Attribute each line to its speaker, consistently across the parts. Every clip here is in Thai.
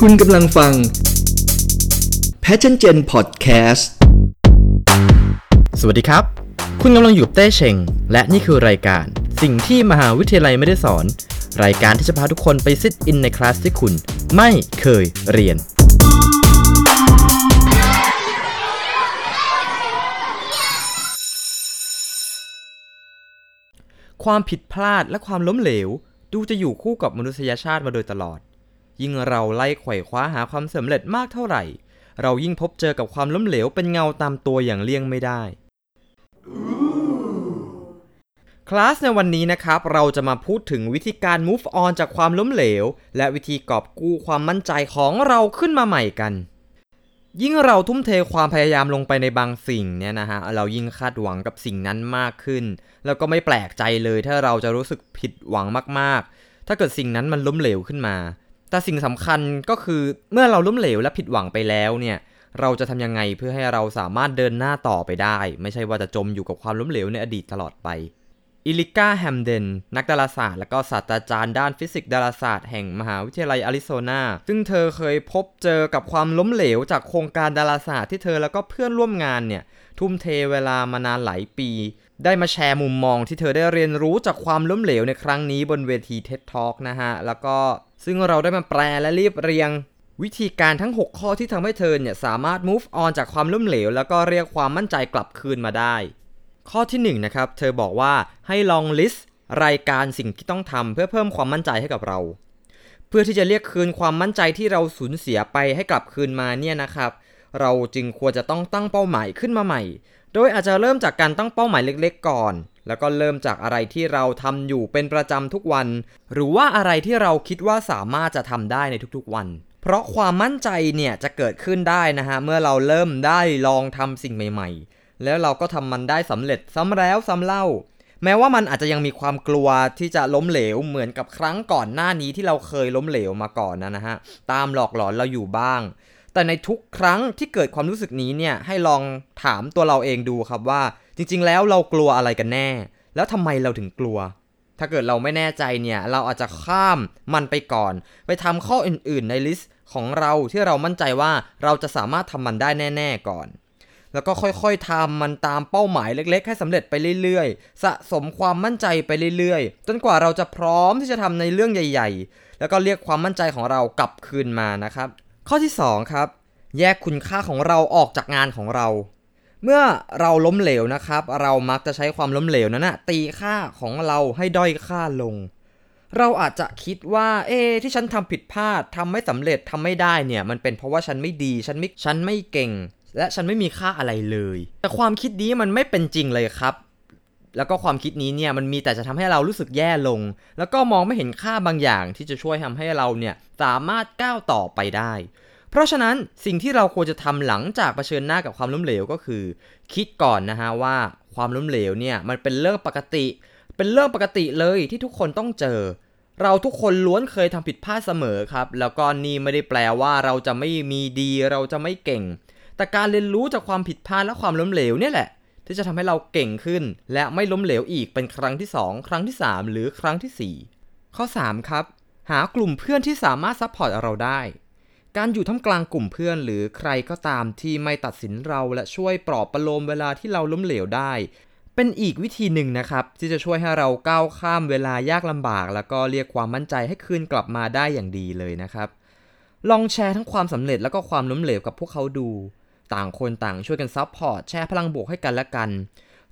Speaker 1: คุณกำลังฟัง Passion Gen Podcast
Speaker 2: สวัสดีครับ คุณกำลังอยู่กับเต้เชง และนี่คือรายการสิ่งที่มหาวิทยาลัยไม่ได้สอน รายการที่จะพาทุกคนไปซิทอินในคลาสที่คุณไม่เคยเรียน ความผิดพลาดและความล้มเหลว ดูจะอยู่คู่กับมนุษยชาติมาโดยตลอด ยิ่งเราไล่ไขว่คว้าหาความสำเร็จมากเท่าไหร่ เรายิ่งพบเจอกับความล้มเหลวเป็นเงาตามตัวอย่างเลี่ยงไม่ได้ คลาสในวันนี้นะครับ เราจะมาพูดถึงวิธีการ move on จากความล้มเหลว และวิธีกอบกู้ความมั่นใจของเราขึ้นมาใหม่กัน ยิ่งเราทุ่มเทความพยายามลงไปในบางสิ่งเนี่ยนะฮะ เรายิ่งคาดหวังกับสิ่งนั้นมากขึ้น แล้วก็ไม่แปลกใจเลยถ้าเราจะรู้สึกผิดหวังมากๆ ถ้าเกิดสิ่งนั้นมันล้มเหลวขึ้นมา แต่สิ่งสำคัญก็คือเมื่อเราล้มเหลวและผิดหวังไปแล้วเนี่ยเราจะทำยังไงเพื่อให้เราสามารถเดินหน้าต่อไปได้ ไม่ใช่ว่าจะจมอยู่กับความล้มเหลวในอดีตตลอดไป Erika Hamden นักดาราศาสตร์และก็ศาสตราจารย์ด้านฟิสิกส์ดาราศาสตร์แห่งมหาวิทยาลัยอาริโซนา ซึ่งเธอเคยพบเจอกับความล้มเหลวจากโครงการดาราศาสตร์ที่เธอแล้วก็เพื่อนร่วมงานเนี่ย ทุ่มเทเวลามานานหลายปี ได้มาแชร์มุมมองที่เธอได้เรียนรู้จากความล้มเหลวในครั้งนี้บนเวที TED Talk นะฮะ แล้วก็ ซึ่งเราได้มาแปลและเรียบเรียง วิธีการทั้ง 6 ข้อที่ทำให้เธอเนี่ยสามารถ move on จากความล้มเหลว แล้วก็เรียกความมั่นใจกลับคืนมาได้ ข้อที่1นะครับ เธอบอกว่าให้ลองลิสต์รายการสิ่งที่ต้องทำเพื่อเพิ่มความมั่นใจให้กับเรา เพื่อที่จะเรียกคืนความมั่นใจที่เราสูญเสียไปให้กลับคืนมาเนี่ยนะครับ เราจึงควรจะต้องตั้งเป้าหมายขึ้นมาใหม่ โดยอาจจะเริ่มจากการตั้งเป้าหมายเล็ก ๆ ก่อน แล้วก็เริ่มจากอะไรที่เราทำอยู่เป็นประจำทุกวัน หรือว่าอะไรที่เราคิดว่าสามารถจะทำได้ในทุกๆวัน เพราะความมั่นใจเนี่ยจะเกิดขึ้นได้นะฮะเมื่อเราเริ่มได้ลองทำสิ่งใหม่ ๆ แล้วเราก็ทำมันได้สำเร็จซ้ำแล้วซ้ำเล่า แม้ว่ามันอาจจะยังมีความกลัวที่จะล้มเหลวเหมือนกับครั้งก่อนหน้านี้ที่เราเคยล้มเหลวมาก่อนนะฮะตามหลอกหลอนเราอยู่บ้างแต่ในทุกครั้งที่เกิดความรู้สึกนี้เนี่ยให้ลองถามตัวเราเองดูครับว่า จริงๆ แล้วเรากลัวอะไรกันแน่ แล้วทำไมเราถึงกลัว ถ้าเกิดเราไม่แน่ใจเนี่ย เราอาจจะข้ามมันไปก่อน ไปทำข้ออื่นๆ ใน list ของเราที่เรามั่นใจว่าเราจะสามารถทำมันได้แน่ ๆ ก่อนแล้วก็ค่อยๆทำมันตามเป้าหมายเล็กๆ ให้สำเร็จไปเรื่อยๆ สะสมความมั่นใจไปเรื่อยๆ จนกว่าเราจะพร้อมที่จะทำในเรื่องใหญ่ ๆ แล้วก็เรียกความมั่นใจของเรากลับคืนมานะครับ ข้อที่ 2 ครับ แยกคุณค่าของเราออกจากงานของเรา เมื่อเราล้มเหลวนะครับ เรามักจะใช้ความล้มเหลวนั้นนะตีค่าของเราให้ด้อยค่าลง เราอาจจะคิดว่า เอ๊ที่ฉันทำผิดพลาดทำไม่สำเร็จทำไม่ได้เนี่ย มันเป็นเพราะว่าฉันไม่ดีฉันไม่ฉันไม่เก่ง และฉันไม่มีค่าอะไรเลย แต่ความคิดนี้มันไม่เป็นจริงเลยครับแล้วก็ความคิดนี้เนี่ยมันมีแต่จะทำให้เรารู้สึกแย่ลง แล้วก็มองไม่เห็นค่าบางอย่างที่จะช่วยทำให้เราเนี่ยสามารถก้าวต่อไปได้ เพราะฉะนั้นสิ่งที่เราควรจะทำหลังจากเผชิญหน้ากับความล้มเหลวก็คือ คิดก่อนนะฮะว่าความล้มเหลวเนี่ยมันเป็นเรื่องปกติ เป็นเรื่องปกติเลยที่ทุกคนต้องเจอ เราทุกคนล้วนเคยทำผิดพลาดเสมอครับ แล้วก็นี่ไม่ได้แปลว่าเราจะไม่มีดีเราจะไม่เก่ง แต่การเรียนรู้จากความผิดพลาดและความล้มเหลวเนี่ยแหละ ที่จะทำให้เราเก่งขึ้น และไม่ล้มเหลวอีกเป็นครั้งที่ 2 ครั้งที่ 3 หรือครั้งที่ 4 ข้อ 3 ครับหากลุ่มเพื่อนที่สามารถ support เราได้ การอยู่ท่ามกลางกลุ่มเพื่อนหรือใครก็ตามที่ไม่ตัดสินเราและช่วยปลอบประโลมเวลาที่เราล้มเหลวได้ เป็นอีกวิธีหนึ่งนะครับ ที่จะช่วยให้เราก้าวข้ามเวลายากลำบาก แล้วก็เรียกความมั่นใจให้คืนกลับมาได้อย่างดีเลยนะครับ ลองแชร์ทั้งความสำเร็จแล้วก็ความล้มเหลวกับพวกเขาดู ต่างคนต่างช่วยกัน support แชร์พลังบวกให้กันและกัน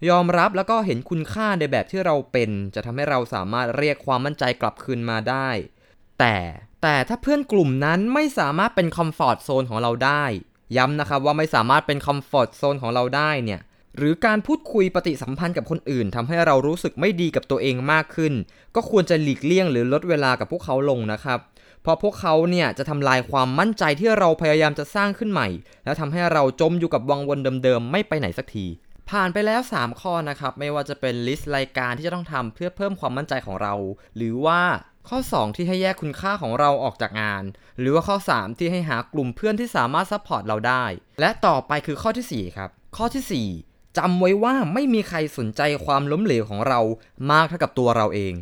Speaker 2: ยอมรับแล้วก็เห็นคุณค่าในแบบที่เราเป็น จะทำให้เราสามารถเรียกความมั่นใจกลับคืนมาได้ แต่ แต่ถ้าเพื่อนกลุ่มนั้นไม่สามารถเป็น comfort zone ของเราได้ ย้ำนะครับว่าไม่สามารถเป็น comfort zone ของเราได้เนี่ยหรือการพูดคุยปฏิสัมพันธ์กับคนอื่นทำให้เรารู้สึกไม่ดีกับตัวเองมากขึ้น ก็ควรจะหลีกเลี่ยงหรือลดเวลากับพวกเขาลงนะครับ เพราะพวกเขาเนี่ยจะทำลายความมั่นใจที่เราพยายามจะสร้างขึ้นใหม่ แล้วทำให้เราจมอยู่กับวังวนเดิมๆไม่ไปไหนสักที ผ่านไปแล้ว 3 ข้อนะครับ ไม่ว่าจะเป็น list รายการที่จะต้องทำเพื่อเพิ่มความมั่นใจของเรา หรือว่า ข้อ 2 ที่ให้แยกคุณค่าของเราออกจากงาน หรือว่าข้อ 3 ที่ให้หากลุ่มเพื่อนที่สามารถ support เราได้ และต่อไปคือข้อทีสี่4 ครับ ข้อทีสี่4จำไว้ว่าไม่มีใครสนใจความล้มเหลวของเรามากเท่ากับตัวเราเอง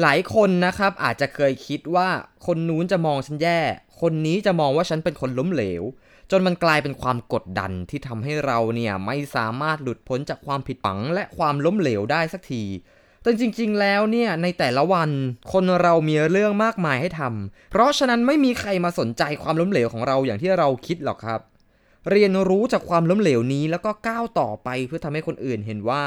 Speaker 2: หลายคนนะครับอาจจะเคยคิดว่าคนนู้นจะมองฉันแย่ คนนี้จะมองว่าฉันเป็นคนล้มเหลว จนมันกลายเป็นความกดดันที่ทำให้เราเนี่ยไม่สามารถหลุดพ้นจากความผิดหวังและความล้มเหลวได้สักที แต่จริงๆ แล้วเนี่ยในแต่ละวันคนเรามีเรื่องมากมายให้ทำ เพราะฉะนั้นไม่มีใครมาสนใจความล้มเหลวของเราอย่างที่เราคิดหรอกครับ เรียนรู้จากความล้มเหลวนี้แล้วก็ก้าวต่อไปเพื่อทำให้คนอื่นเห็นว่า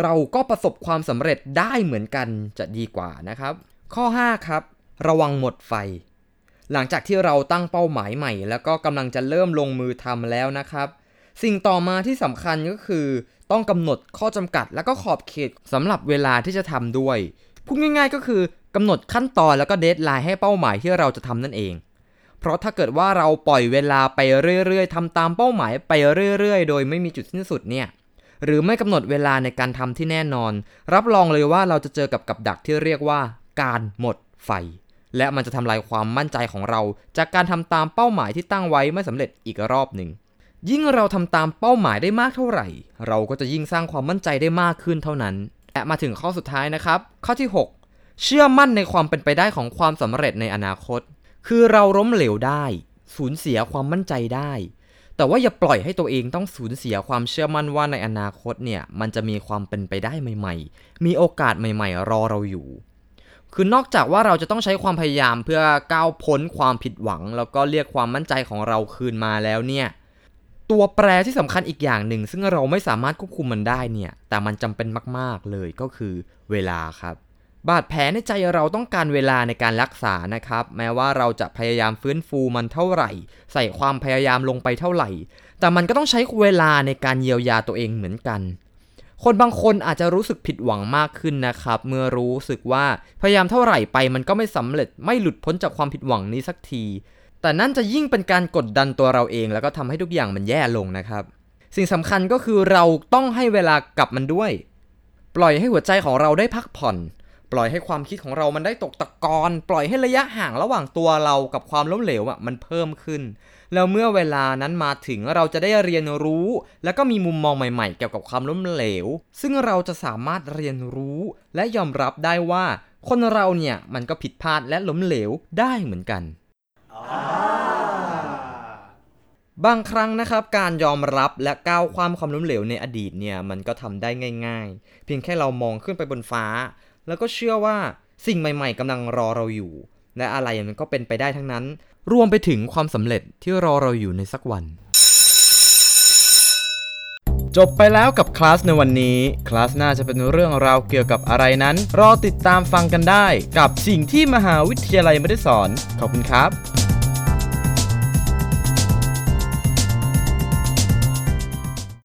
Speaker 2: เราก็ประสบความสำเร็จได้เหมือนกันจะดีกว่านะครับ ข้อ 5 ครับ ระวังหมดไฟ หลังจากที่เราตั้งเป้าหมายใหม่ แล้วก็กำลังจะเริ่มลงมือทำแล้วนะครับ สิ่งต่อมาที่สำคัญก็คือต้องกำหนดข้อจำกัด และก็ขอบเขตสำหรับเวลาที่จะทำด้วยพูดง่าย ๆ ก็คือกำหนดขั้นตอนแล้วก็เดทไลน์ให้เป้าหมายที่เราจะทำนั่นเอง เพราะถ้าเกิดว่าเราปล่อยเวลาไปเรื่อยๆทำตามเป้าหมายไปเรื่อยๆ โดยไม่มีจุดสิ้นสุดเนี่ยหรือไม่กำหนดเวลาในการทำที่แน่นอน รับรองเลยว่าเราจะเจอกับกับดักที่เรียกว่า การหมดไฟ และมันจะทำลายความมั่นใจของเรา จากการทำตามเป้าหมายที่ตั้งไว้ไม่สำเร็จอีกรอบหนึ่ง ยิ่งเราทำตามเป้าหมายได้มากเท่าไหร่ เราก็จะยิ่งสร้างความมั่นใจได้มากขึ้นเท่านั้น และมาถึงข้อสุดท้ายนะครับ ข้อที่ 6 เชื่อมั่นในความเป็นไปได้ของความสำเร็จในอนาคต คือเราล้มเหลวได้ สูญเสียความมั่นใจได้ แต่ว่าอย่าปล่อยให้ตัวเองต้องสูญเสียความเชื่อมั่นว่าในอนาคตเนี่ยมันจะมีความเป็นไปได้ใหม่ ๆ มีโอกาสใหม่ ๆ รอเราอยู่คือนอกจากว่าเราจะต้องใช้ความพยายามเพื่อก้าวพ้นความผิดหวัง แล้วก็เรียกความมั่นใจของเราคืนมาแล้วเนี่ย ตัวแปรที่สำคัญอีกอย่างหนึ่ง ซึ่งเราไม่สามารถควบคุมมันได้เนี่ย แต่มันจำเป็นมาก ๆ เลยก็คือเวลาครับ บาดแผลในใจเราต้องการเวลาในการรักษานะครับ แม้ว่าเราจะพยายามฟื้นฟูมันเท่าไหร่ ใส่ความพยายามลงไปเท่าไหร่ แต่มันก็ต้องใช้เวลาในการเยียวยาตัวเองเหมือนกัน คนบางคนอาจจะรู้สึกผิดหวังมากขึ้นนะครับ เมื่อรู้สึกว่าพยายามเท่าไหร่ไปมันก็ไม่สำเร็จไม่หลุดพ้นจากความผิดหวังนี้สักที แต่นั่นจะยิ่งเป็นการกดดันตัวเราเอง แล้วก็ทำให้ทุกอย่างมันแย่ลงนะครับ สิ่งสำคัญก็คือเราต้องให้เวลากับมันด้วย ปล่อยให้หัวใจของเราได้พักผ่อน ปล่อยให้ความคิดของเรามันได้ตกตะกอน ปล่อยให้ระยะห่างระหว่างตัวเรากับความล้มเหลวอะมันเพิ่มขึ้น แล้วเมื่อเวลานั้นมาถึงเราจะได้เรียนรู้ แล้วก็มีมุมมองใหม่ๆ เกี่ยวกับความล้มเหลว ซึ่งเราจะสามารถเรียนรู้และยอมรับได้ว่า คนเราเนี่ยมันก็ผิดพลาดและล้มเหลวได้เหมือนกัน บางครั้งนะครับการยอมรับและก้าวความความล้มเหลวในอดีตเนี่ยมันก็ทำได้ง่าย ๆ เพียงแค่เรามองขึ้นไปบนฟ้า แล้วก็เชื่อว่าสิ่งใหม่ ๆกำลังรอเราอยู่ และอะไรมันก็เป็นไปได้ทั้งนั้น รวมไปถึงความสำเร็จที่รอเราอยู่ในสักวัน จบไปแล้วกับคลาสในวันนี้คลาสหน้าจะเป็นเรื่องราวเกี่ยวกับอะไรนั้น รอติดตามฟังกันได้ กับสิ่งที่มหาวิทยาลัยไม่ได้สอนขอบคุณครับ